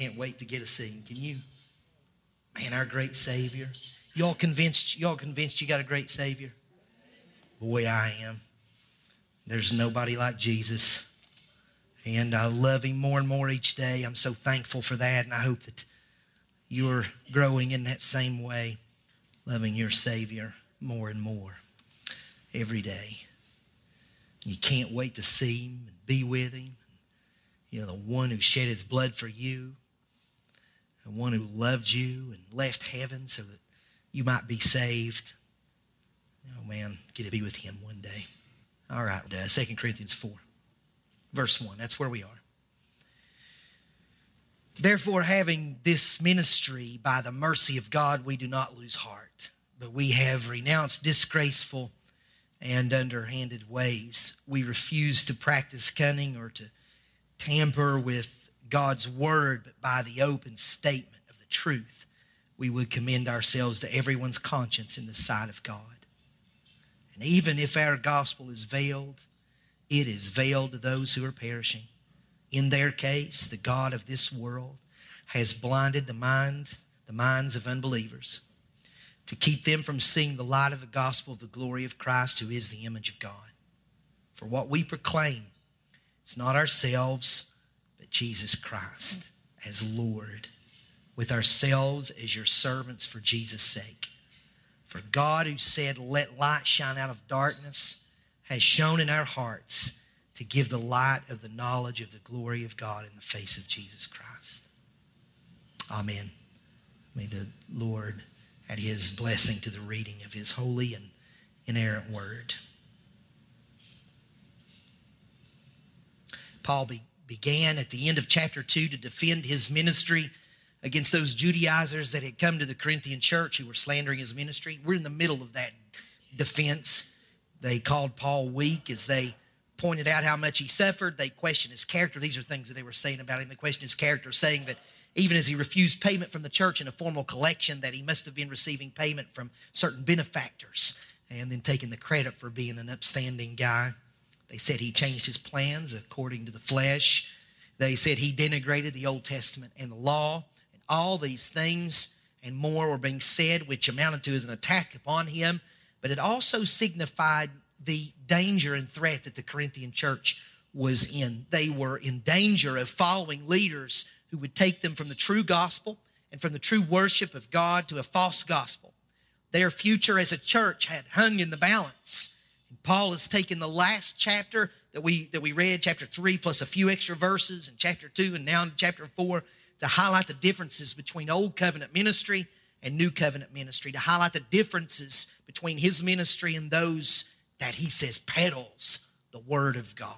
can't wait to get a scene. Can you? Man, our great Savior. Y'all convinced, y'all convinced you got a great Savior? Boy, I am. There's nobody like Jesus. And I love him more and more each day. I'm so thankful for that. And I hope that you're growing in that same way, loving your Savior more and more every day. You can't wait to see him and be with him. You know, the one who shed his blood for you, the one who loved you and left heaven so that you might be saved. Oh man, get to be with him one day. All right, uh, 2 Corinthians 4, verse 1. That's where we are. Therefore, having this ministry by the mercy of God, we do not lose heart, but we have renounced disgraceful and underhanded ways. We refuse to practice cunning or to tamper with God's word, but by the open statement of the truth, we would commend ourselves to everyone's conscience in the sight of God. And even if our gospel is veiled, it is veiled to those who are perishing. In their case, the God of this world has blinded the mind, the minds of unbelievers to keep them from seeing the light of the gospel of the glory of Christ, who is the image of God. For what we proclaim, it's not ourselves, Jesus Christ as Lord, with ourselves as your servants for Jesus' sake. For God, who said, Let light shine out of darkness, has shown in our hearts to give the light of the knowledge of the glory of God in the face of Jesus Christ. Amen. May the Lord add his blessing to the reading of his holy and inerrant word. Paul be, began at the end of chapter 2 to defend his ministry against those Judaizers that had come to the Corinthian church who were slandering his ministry. We're in the middle of that defense. They called Paul weak as they pointed out how much he suffered. They questioned his character. These are things that they were saying about him. They questioned his character, saying that even as he refused payment from the church in a formal collection, that he must have been receiving payment from certain benefactors and then taking the credit for being an upstanding guy. They said he changed his plans according to the flesh. They said he denigrated the Old Testament and the law. And all these things and more were being said, which amounted to as an attack upon him. But it also signified the danger and threat that the Corinthian church was in. They were in danger of following leaders who would take them from the true gospel and from the true worship of God to a false gospel. Their future as a church had hung in the balance. Paul has taken the last chapter that we, that we read, chapter 3, plus a few extra verses in chapter 2 and now in chapter 4, to highlight the differences between Old Covenant ministry and New Covenant ministry, to highlight the differences between his ministry and those that he says peddles the Word of God.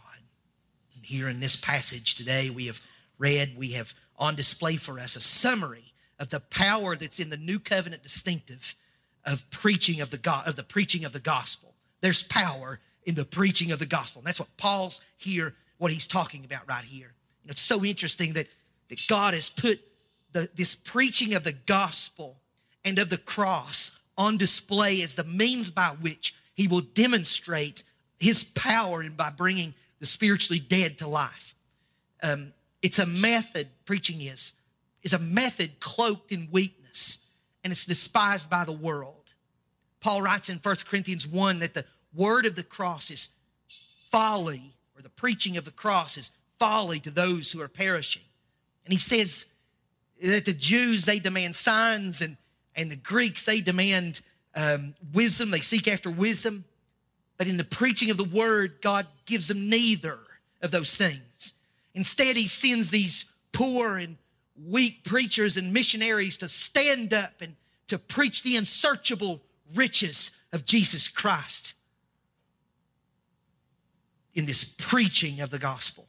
And here in this passage today, we have read, we have on display for us a summary of the power that's in the new covenant distinctive of preaching of the God, of the preaching of the gospel. There's power in the preaching of the gospel. And that's what Paul's here, what he's talking about right here. You know, it's so interesting that, that God has put the, this preaching of the gospel and of the cross on display as the means by which he will demonstrate his power and by bringing the spiritually dead to life. Um, it's a method, preaching is, is a method cloaked in weakness, and it's despised by the world. Paul writes in 1 Corinthians 1 that the word of the cross is folly, or the preaching of the cross is folly to those who are perishing. And he says that the Jews, they demand signs, and, and the Greeks, they demand um, wisdom. They seek after wisdom. But in the preaching of the word, God gives them neither of those things. Instead, he sends these poor and weak preachers and missionaries to stand up and to preach the unsearchable riches of Jesus Christ in this preaching of the gospel.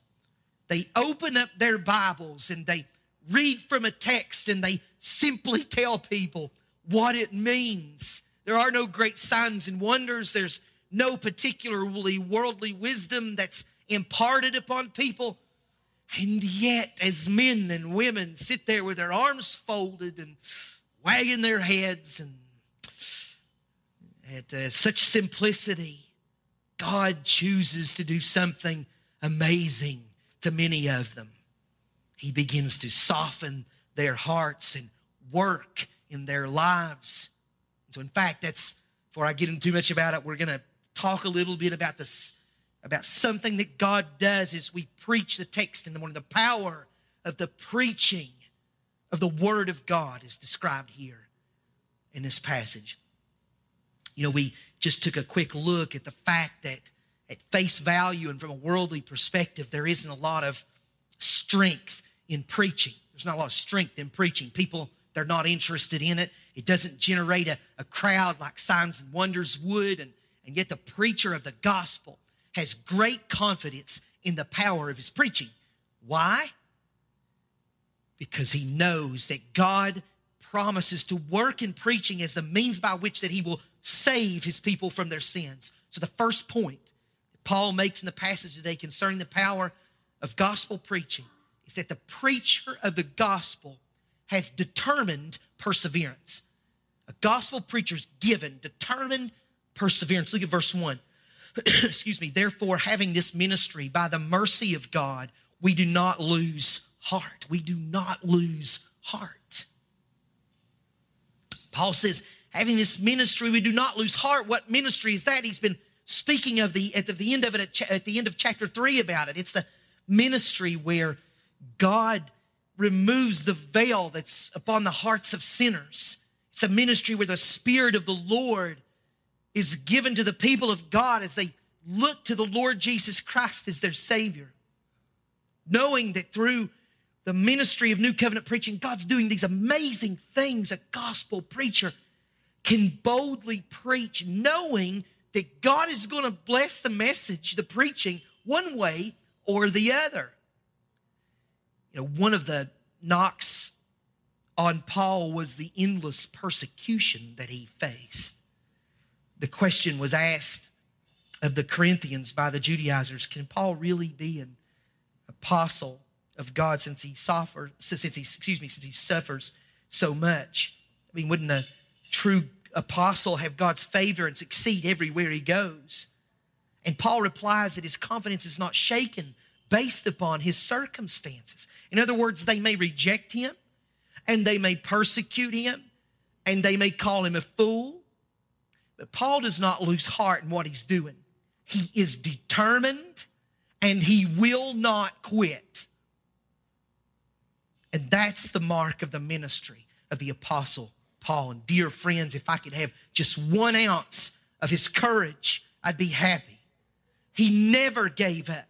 They open up their Bibles and they read from a text and they simply tell people what it means. There are no great signs and wonders. There's no particularly worldly wisdom that's imparted upon people. And yet, as men and women sit there with their arms folded and wagging their heads and at uh, such simplicity, God chooses to do something amazing to many of them. he begins to soften their hearts and work in their lives. So, in fact, that's before I get into too much about it, we're going to talk a little bit about this, about something that God does as we preach the text in the morning. the power of the preaching of the Word of God is described here in this passage. You know, we just took a quick look at the fact that at face value and from a worldly perspective, there isn't a lot of strength in preaching. There's not a lot of strength in preaching. People, they're not interested in it. It doesn't generate a, a crowd like signs and wonders would. And, and yet, the preacher of the gospel has great confidence in the power of his preaching. Why? Because he knows that God promises to work in preaching as the means by which that he will save his people from their sins. So the first point that Paul makes in the passage today concerning the power of gospel preaching is that the preacher of the gospel has determined perseverance. A gospel preacher's given determined perseverance. Look at verse 1. Excuse me. Therefore, having this ministry by the mercy of God, we do not lose heart. We do not lose heart. Paul says, having this ministry, we do not lose heart. What ministry is that? He's been speaking of the at the end of it at the end of chapter 3 about it. It's the ministry where God removes the veil that's upon the hearts of sinners. It's a ministry where the Spirit of the Lord is given to the people of God as they look to the Lord Jesus Christ as their Savior. Knowing that through the ministry of New Covenant preaching, God's doing these amazing things. A gospel preacher can boldly preach, knowing that God is going to bless the message, the preaching, one way or the other. You know, one of the knocks on Paul was the endless persecution that he faced. The question was asked of the Corinthians by the Judaizers Can Paul really be an apostle of God since he suffers, since he, excuse me, since he suffers so much? I mean, wouldn't a true apostle have God's favor and succeed everywhere he goes? And Paul replies that his confidence is not shaken based upon his circumstances. In other words, they may reject him and they may persecute him and they may call him a fool. But Paul does not lose heart in what he's doing. He is determined and he will not quit. And that's the mark of the ministry of the apostle Paul. And dear friends, if I could have just one ounce of his courage, I'd be happy. He never gave up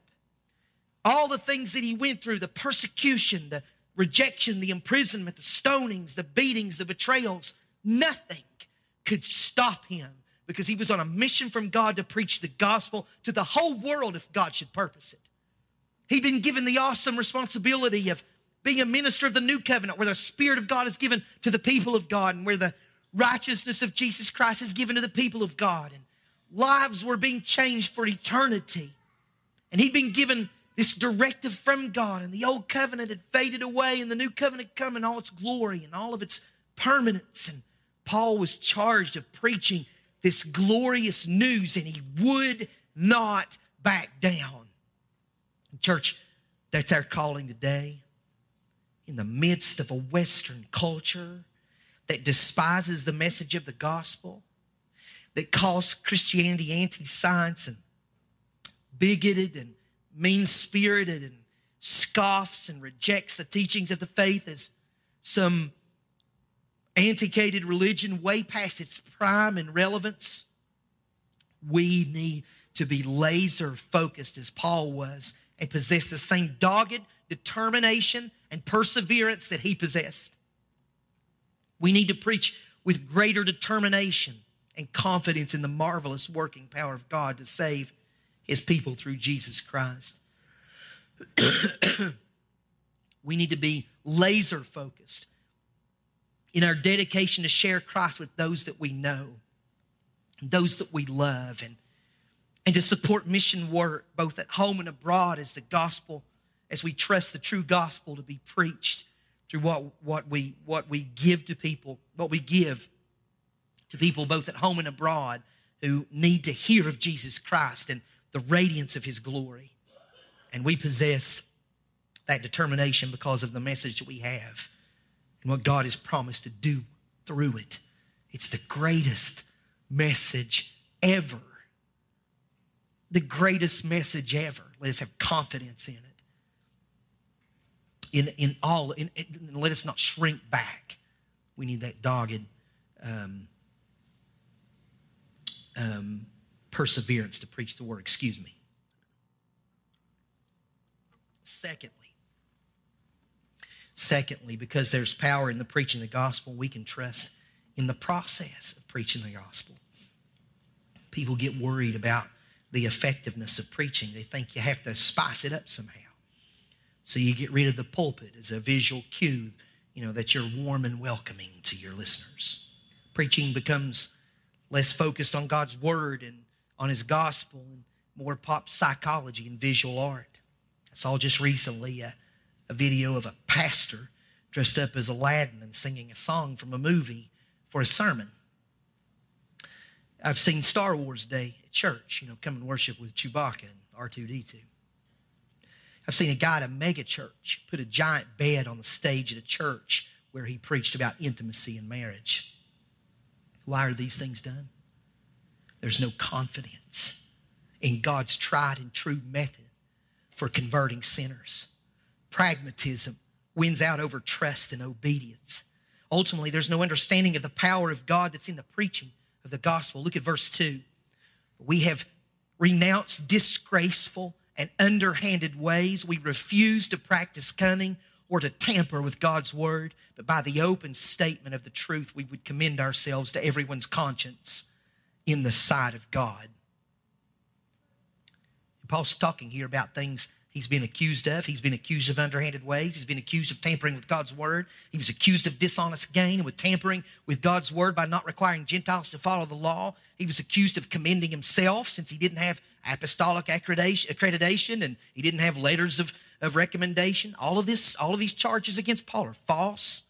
all the things that he went through the persecution, the rejection, the imprisonment, the stonings, the beatings, the betrayals nothing could stop him because he was on a mission from God to preach the gospel to the whole world if God should purpose it. He'd been given the awesome responsibility of being a minister of the new covenant where the Spirit of God is given to the people of God and where the righteousness of Jesus Christ is given to the people of God. And lives were being changed for eternity. And he'd been given this directive from God, and the old covenant had faded away, and the new covenant come in all its glory and all of its permanence. And Paul was charged of preaching this glorious news, and he would not back down. Church, that's our calling today. In the midst of a Western culture that despises the message of the gospel, that calls Christianity anti science and bigoted and mean spirited and scoffs and rejects the teachings of the faith as some antiquated religion way past its prime and relevance. We need to be laser focused as Paul was and possess the same dogged determination and perseverance that he possessed. We need to preach with greater determination and confidence in the marvelous working power of God to save his people through Jesus Christ. we need to be laser focused in our dedication to share Christ with those that we know, those that we love, and, and to support mission work both at home and abroad as the gospel, as we trust the true gospel to be preached through what, what, we, what we give to people, what we give to people both at home and abroad who need to hear of Jesus Christ and the radiance of his glory. And we possess that determination because of the message that we have and what God has promised to do through it. It's the greatest message ever. The greatest message ever. Let us have confidence in it. In, in all, in, in, let us not shrink back. We need that dogged um, um, perseverance to preach the word. Excuse me. Secondly, secondly, because there's power in the preaching the gospel, we can trust in the process of preaching the gospel. People get worried about the effectiveness of preaching. They think you have to spice it up somehow. So you get rid of the pulpit as a visual cue, you know, that you're warm and welcoming to your listeners. Preaching becomes less focused on God's word and on his gospel and more pop psychology and visual art. I saw just recently a, a video of a pastor dressed up as Aladdin and singing a song from a movie for a sermon. I've seen Star Wars Day at church, you know, come and worship with Chewbacca and R2D2. I've seen a guy at a mega church put a giant bed on the stage at a church where he preached about intimacy and marriage. Why are these things done? There's no confidence in God's tried and true method for converting sinners. Pragmatism wins out over trust and obedience. Ultimately, there's no understanding of the power of God that's in the preaching of the gospel. Look at verse 2. We have renounced disgraceful and underhanded ways. We refuse to practice cunning or to tamper with God's word, but by the open statement of the truth, we would commend ourselves to everyone's conscience in the sight of God. Paul's talking here about things he's been accused of. He's been accused of underhanded ways. He's been accused of tampering with God's word. He was accused of dishonest gain and with tampering with God's word by not requiring Gentiles to follow the law. He was accused of commending himself since he didn't have apostolic accreditation and he didn't have letters of, of recommendation. All of this, all of these charges against Paul are false.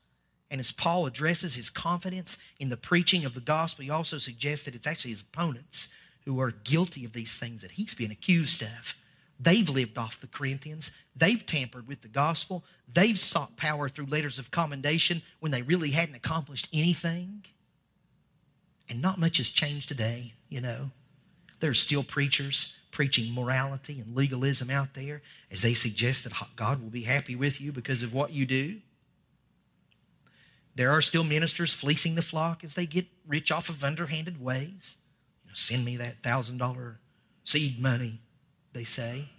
And as Paul addresses his confidence in the preaching of the gospel, he also suggests that it's actually his opponents who are guilty of these things that he's been accused of. They've lived off the Corinthians. They've tampered with the gospel. They've sought power through letters of commendation when they really hadn't accomplished anything. And not much has changed today, you know. There's still preachers preaching morality and legalism out there as they suggest that God will be happy with you because of what you do. There are still ministers fleecing the flock as they get rich off of underhanded ways. You know, send me that thousand dollar seed money they say.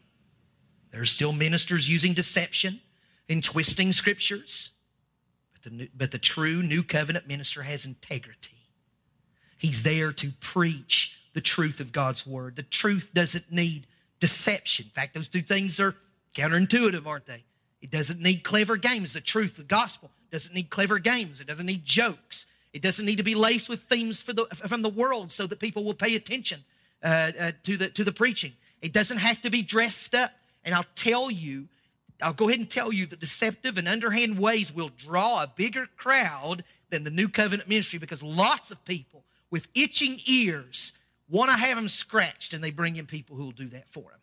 There are still ministers using deception and twisting scriptures. But the, but the true new covenant minister has integrity. He's there to preach the truth of God's word. The truth doesn't need deception. In fact, those two things are counterintuitive, aren't they? It doesn't need clever games. The truth, the gospel, doesn't need clever games. It doesn't need jokes. It doesn't need to be laced with themes the, from the world so that people will pay attention uh, uh, to, the, to the preaching. It doesn't have to be dressed up. And I'll tell you, I'll go ahead and tell you that deceptive and underhand ways will draw a bigger crowd than the new covenant ministry because lots of people with itching ears want to have them scratched and they bring in people who will do that for them.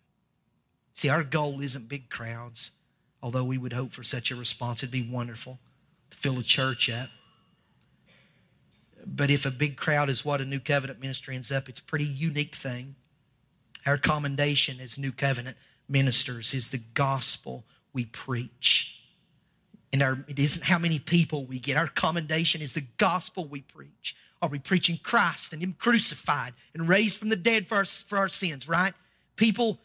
See, our goal isn't big crowds, although we would hope for such a response. It'd be wonderful to fill a church up. But if a big crowd is what a new covenant ministry ends up, it's a pretty unique thing. Our commendation as New Covenant ministers is the gospel we preach. And our, it isn't how many people we get. Our commendation is the gospel we preach. Are we preaching Christ and Him crucified and raised from the dead for our, for our sins, right? People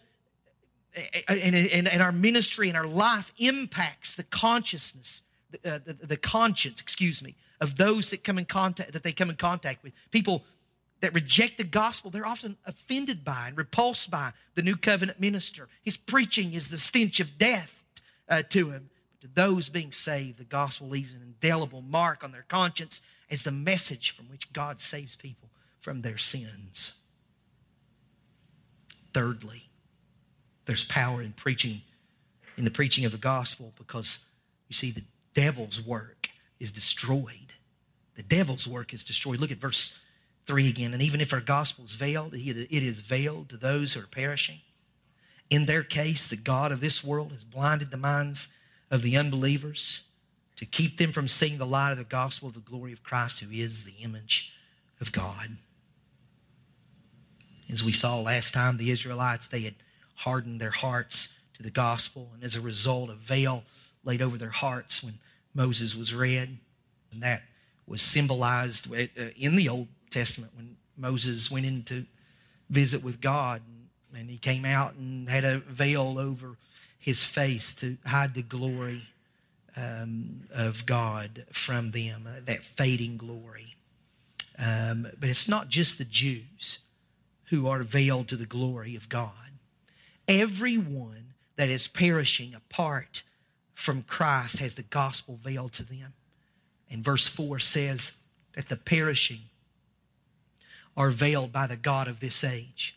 and, and, and our ministry and our life impacts the consciousness, uh, the, the conscience, excuse me, of those that come in contact that they come in contact with. People that reject the gospel, they're often offended by and repulsed by the new covenant minister. His preaching is the stench of death uh, to him. But to those being saved, the gospel leaves an indelible mark on their conscience as the message from which God saves people from their sins. Thirdly, there's power in preaching, in the preaching of the gospel, because you see, the devil's work is destroyed. The devil's work is destroyed. Look at verse 3 again. And even if our gospel is veiled, it is veiled to those who are perishing. In their case, the God of this world has blinded the minds of the unbelievers to keep them from seeing the light of the gospel of the glory of Christ, who is the image of God. As we saw last time, the Israelites, they had hardened their hearts to the gospel, and as a result, a veil laid over their hearts when Moses was read. And that was symbolized uh, in the Old Testament when Moses went in to visit with God, and he came out and had a veil over his face to hide the glory um, of God from them, uh, that fading glory. Um, but it's not just the Jews who are veiled to the glory of God. Everyone that is perishing apart from Christ has the gospel veiled to them. And verse 4 says that the perishing are veiled by the God of this age.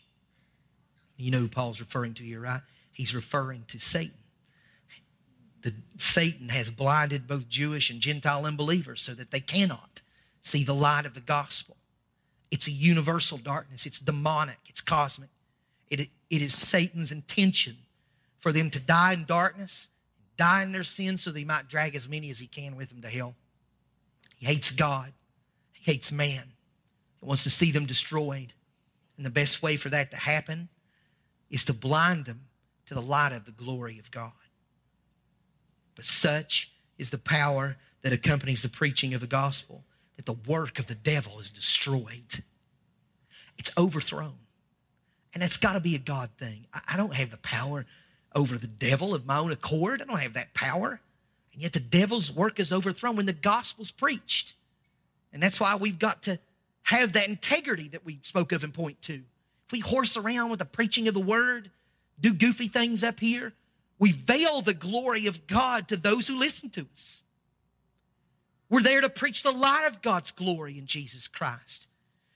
You know who Paul's referring to here, right? He's referring to Satan. The, Satan has blinded both Jewish and Gentile unbelievers so that they cannot see the light of the gospel. It's a universal darkness, it's demonic, it's cosmic. It, it is Satan's intention for them to die in darkness, die in their sins so they might drag as many as he can with them to hell. He hates God, he hates man, he wants to see them destroyed. And the best way for that to happen is to blind them to the light of the glory of God. But such is the power that accompanies the preaching of the gospel that the work of the devil is destroyed. It's overthrown. And that's got to be a God thing. I don't have the power over the devil of my own accord. I don't have that power. And yet the devil's work is overthrown when the gospel's preached. And that's why we've got to have that integrity that we spoke of in point two. If we horse around with the preaching of the word, do goofy things up here, we veil the glory of God to those who listen to us. We're there to preach the light of God's glory in Jesus Christ.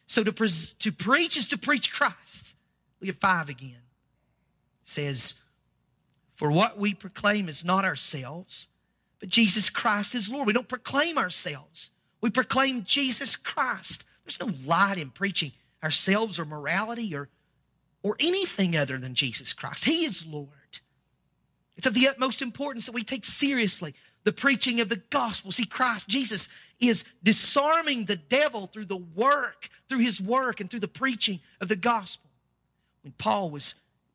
So to, to preach is to preach Christ. Look at five again. It says, For what we proclaim is not ourselves, but Jesus Christ is Lord. We don't proclaim ourselves, we proclaim Jesus Christ. There's no light in preaching ourselves or morality or, or anything other than Jesus Christ. He is Lord. It's of the utmost importance that we take seriously the preaching of the gospel. See, Christ, Jesus, is disarming the devil through the work, through his work, and through the preaching of the gospel. When Paul was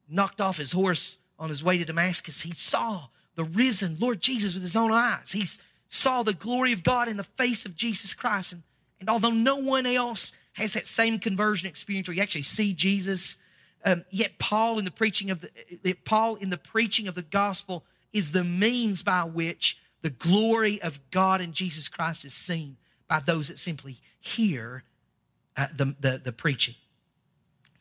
knocked off his horse on his way to Damascus, he saw the risen Lord Jesus with his own eyes. He saw the glory of God in the face of Jesus Christ. And, and although no one else has that same conversion experience where you actually see Jesus, um, yet Paul in the preaching of the Paul in the preaching of the gospel is the means by which the glory of God and Jesus Christ is seen by those that simply hear uh, the, the, the preaching.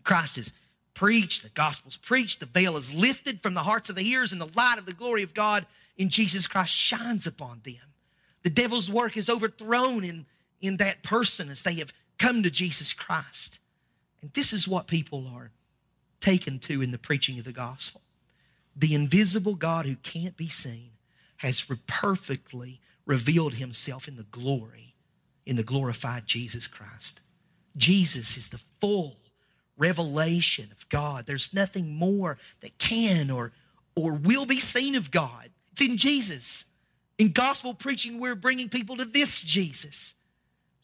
Christ is preached, the gospel's preached, the veil is lifted from the hearts of the hearers, and the light of the glory of God in Jesus Christ shines upon them. The devil's work is overthrown in, in that person as they have come to Jesus Christ. And this is what people are taken to in the preaching of the gospel. The invisible God who can't be seen has perfectly revealed himself in the glory, in the glorified Jesus Christ. Jesus is the full revelation of God. There's nothing more that can or, or will be seen of God. It's in Jesus. In gospel preaching, we're bringing people to this Jesus.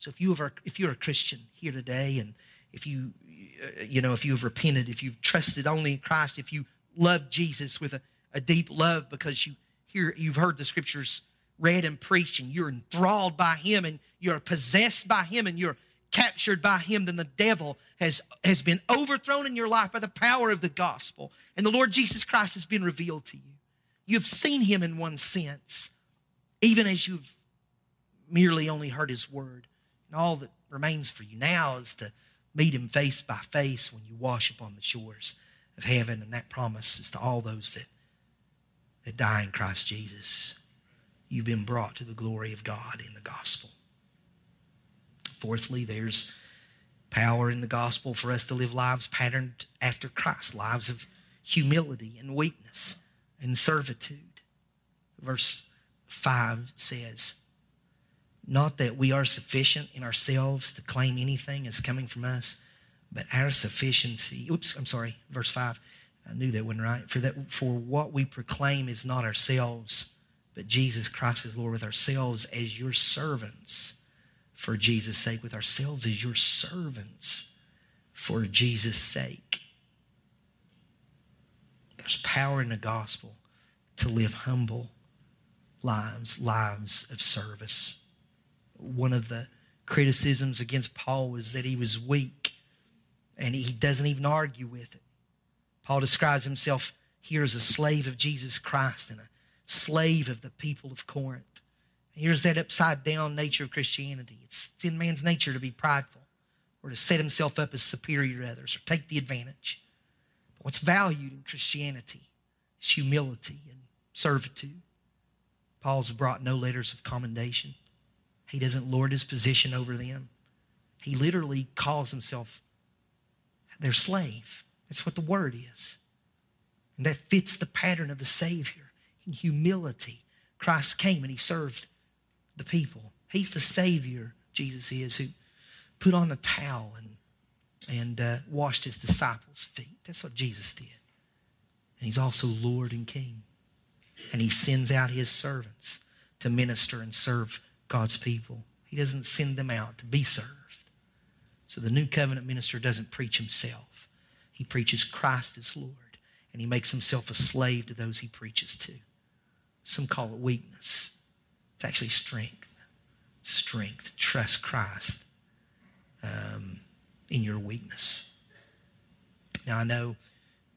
So if you are if you're a Christian here today, and if you uh, you know if you have repented, if you've trusted only in Christ, if you love Jesus with a, a deep love because you hear, you've heard the scriptures read and preached, and you're enthralled by Him, and you're possessed by Him, and you're captured by Him, then the devil has, has been overthrown in your life by the power of the gospel, and the Lord Jesus Christ has been revealed to you. You've seen Him in one sense, even as you've merely only heard His word. And all that remains for you now is to meet Him face by face when you wash upon the shores of heaven, and that promise is to all those that that die in Christ Jesus. You've been brought to the glory of God in the gospel. Fourthly, there's power in the gospel for us to live lives patterned after Christ, lives of humility and weakness and servitude. Verse 5 says, Not that we are sufficient in ourselves to claim anything as coming from us, but our sufficiency, oops, I'm sorry, verse 5 I knew that wasn't right. For that, for what we proclaim is not ourselves, but Jesus Christ is Lord, with ourselves as your servants for Jesus' sake, with ourselves as your servants for Jesus' sake. There's power in the gospel to live humble lives, lives of service. One of the criticisms against Paul was that he was weak, and he doesn't even argue with it. Paul describes himself here as a slave of Jesus Christ and a slave of the people of Corinth. Here's that upside down nature of Christianity it's in man's nature to be prideful or to set himself up as superior to others or take the advantage. But what's valued in Christianity is humility and servitude. Paul's brought no letters of commendation. He doesn't lord his position over them. He literally calls himself their slave. That's what the word is. And that fits the pattern of the Savior. In humility, Christ came and he served the people. He's the Savior, Jesus is, who put on a towel and, and uh, washed his disciples' feet. That's what Jesus did. And he's also Lord and King. And he sends out his servants to minister and serve God's people. He doesn't send them out to be served. So the new covenant minister doesn't preach himself. He preaches Christ as Lord, and he makes himself a slave to those he preaches to. Some call it weakness. It's actually strength. Strength. Trust Christ um, in your weakness. Now, I know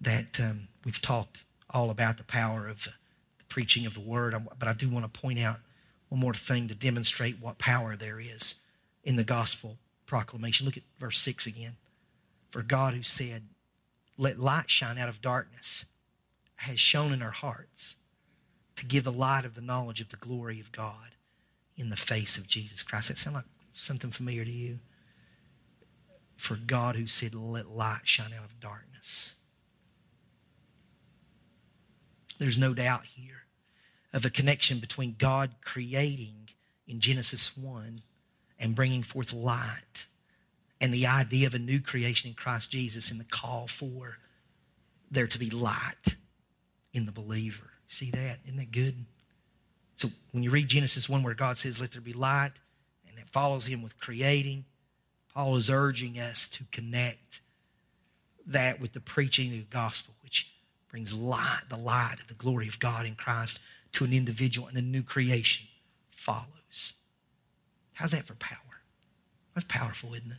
that um, we've talked all about the power of the preaching of the word, but I do want to point out one more thing to demonstrate what power there is in the gospel proclamation. Look at verse 6 again. For God, who said, let light shine out of darkness has shone in our hearts to give the light of the knowledge of the glory of God in the face of Jesus Christ. That sound like something familiar to you? For God who said, Let light shine out of darkness. There's no doubt here of a connection between God creating in Genesis 1 and bringing forth light and the idea of a new creation in Christ Jesus and the call for there to be light in the believer. See that? Isn't that good? So when you read Genesis 1 where God says, let there be light, and it follows him with creating, Paul is urging us to connect that with the preaching of the gospel, which brings light, the light of the glory of God in Christ to an individual and a new creation follows. How's that for power? That's powerful, isn't it?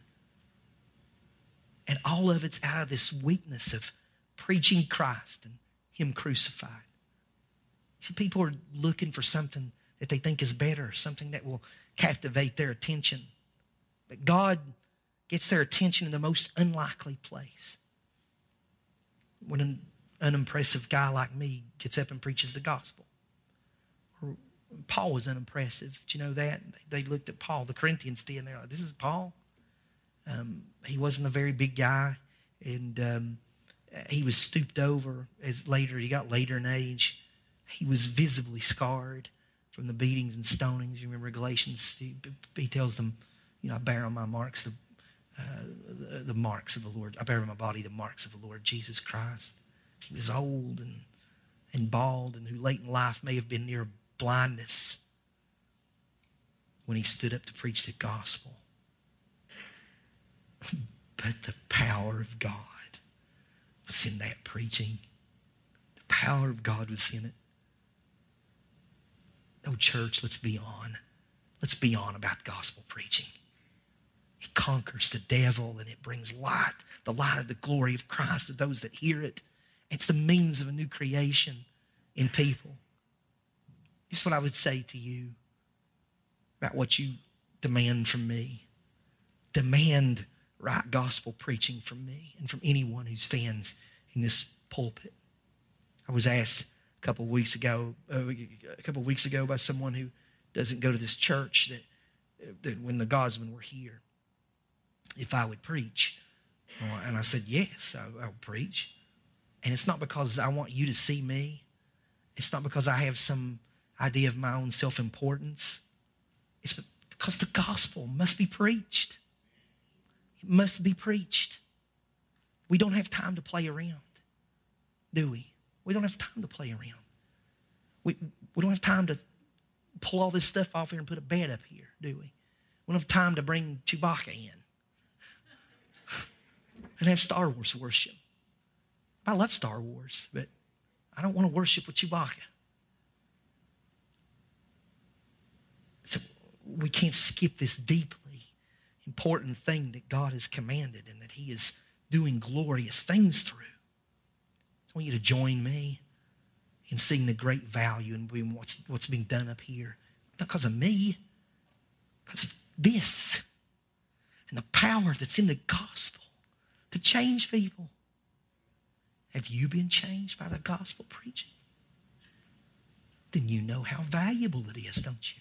And all of it's out of this weakness of preaching Christ and Him crucified. See, people are looking for something that they think is better, something that will captivate their attention. But God gets their attention in the most unlikely place. When an unimpressive guy like me gets up and preaches the gospel. Paul was unimpressive. Do you know that? They looked at Paul. The Corinthians did, and they're like, this is Paul? Um, he wasn't a very big guy, and um, he was stooped over as later he got later in age. He was visibly scarred from the beatings and stonings. You remember Galatians? He, he tells them, "You know, I bear on my marks the, uh, the, the marks of the Lord. I bear on my body the marks of the Lord Jesus Christ." He was old and and bald, and who late in life may have been near blindness when he stood up to preach the gospel. But the power of God was in that preaching. The power of God was in it. Oh, church, let's be on. Let's be on about gospel preaching. It conquers the devil and it brings light, the light of the glory of Christ to those that hear it. It's the means of a new creation in people. This is what I would say to you about what you demand from me. Demand right gospel preaching from me and from anyone who stands in this pulpit. I was asked a couple of weeks ago, uh, a couple of weeks ago, by someone who doesn't go to this church that, that when the Godsmen were here, if I would preach, and I said yes, I, I'll preach. And it's not because I want you to see me. It's not because I have some idea of my own self importance. It's because the gospel must be preached. It must be preached. We don't have time to play around. do we? We don't have time to play around. We, we don't have time to pull all this stuff off here and put a bed up here, do we? We don't have time to bring Chewbacca in and have Star Wars worship. I love Star Wars, but I don't want to worship with Chewbacca. So we can't skip this deeply important thing that God has commanded and that He is doing glorious things through. I want you to join me in seeing the great value in what's, what's being done up here. Not because of me, because of this and the power that's in the gospel to change people. Have you been changed by the gospel preaching? Then you know how valuable it is, don't you?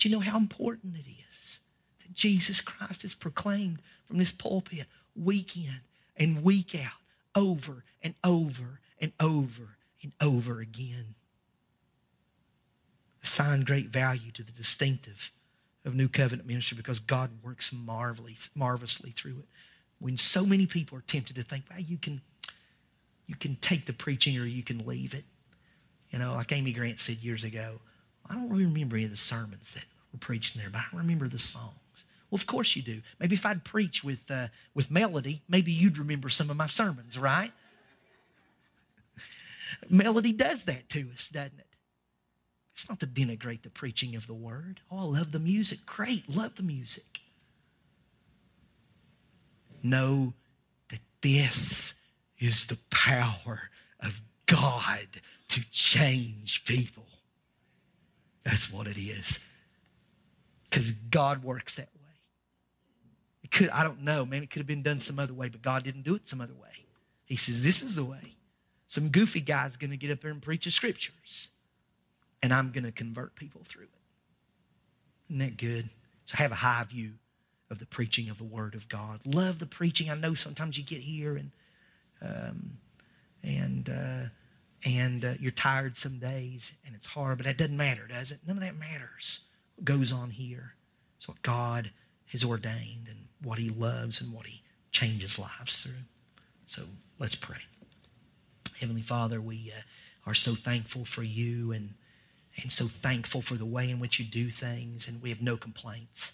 And you know how important it is that Jesus Christ is proclaimed from this pulpit week in and week out, over and over and over and over again. Assign great value to the distinctive of New Covenant ministry because God works marvelously through it. When so many people are tempted to think, well, you can, you can take the preaching or you can leave it. You know, like Amy Grant said years ago, I don't really remember any of the sermons that were preached in there, but I remember the songs. Well, of course you do. Maybe if I'd preach with, uh, with melody, maybe you'd remember some of my sermons, right? melody does that to us, doesn't it? It's not to denigrate the preaching of the word. Oh, I love the music. Great, love the music. Know that this is the power of God to change people. That's what it is. Because God works that way. It could, I don't know, man, it could have been done some other way, but God didn't do it some other way. He says, This is the way. Some goofy guy's going to get up there and preach the scriptures, and I'm going to convert people through it. Isn't that good? So have a high view of the preaching of the Word of God. Love the preaching. I know sometimes you get here and um, and uh, and uh, you're tired some days and it's hard, but that doesn't matter, does it? None of that matters. What goes on here is what God has ordained and what He loves and what He changes lives through. So let's pray. Heavenly Father, we uh, are so thankful for you and, and so thankful for the way in which you do things, and we have no complaints.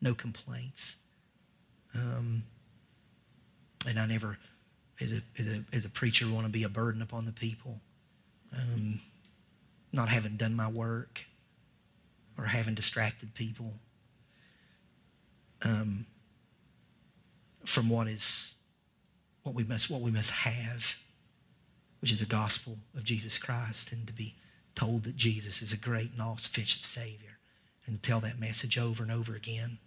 No complaints. Um, and I never, as a, as a, as a preacher, want to be a burden upon the people. Um, not having done my work or having distracted people um, from what is what we must what we must have which is the gospel of Jesus Christ, and to be told that Jesus is a great and all sufficient Savior, and to tell that message over and over again.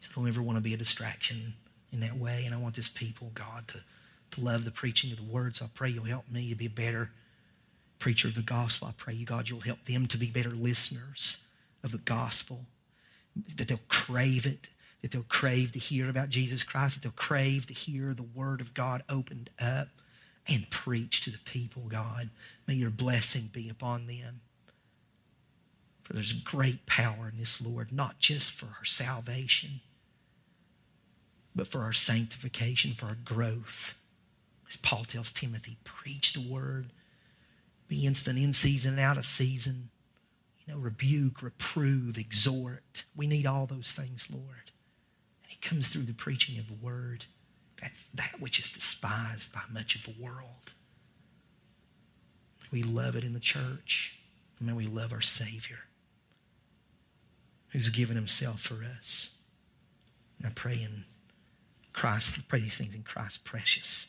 So don't ever want to be a distraction in that way, and I want this people, God, to, to love the preaching of the word. So I pray you'll help me to be a better preacher of the gospel. I pray you, God, you'll help them to be better listeners of the gospel, that they'll crave it, that they'll crave to hear about Jesus Christ, that they'll crave to hear the word of God opened up and preach to the people, God. May your blessing be upon them. For there's great power in this, Lord, not just for our salvation, but for our sanctification, for our growth. As Paul tells Timothy, preach the word, be instant in season and out of season. You know, rebuke, reprove, exhort. We need all those things, Lord. And it comes through the preaching of the word that, that which is despised by much of the world. We love it in the church. And may we love our Savior who's given himself for us. And I pray in Christ, pray these things in Christ's precious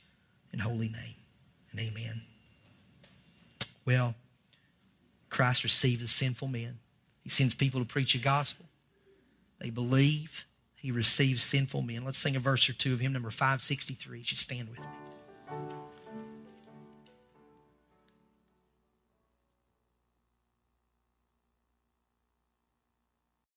and holy name. And amen. Well, Christ receives the sinful men. He sends people to preach the gospel. They believe he receives sinful men. Let's sing a verse or two of hymn, number 563. Just stand with me.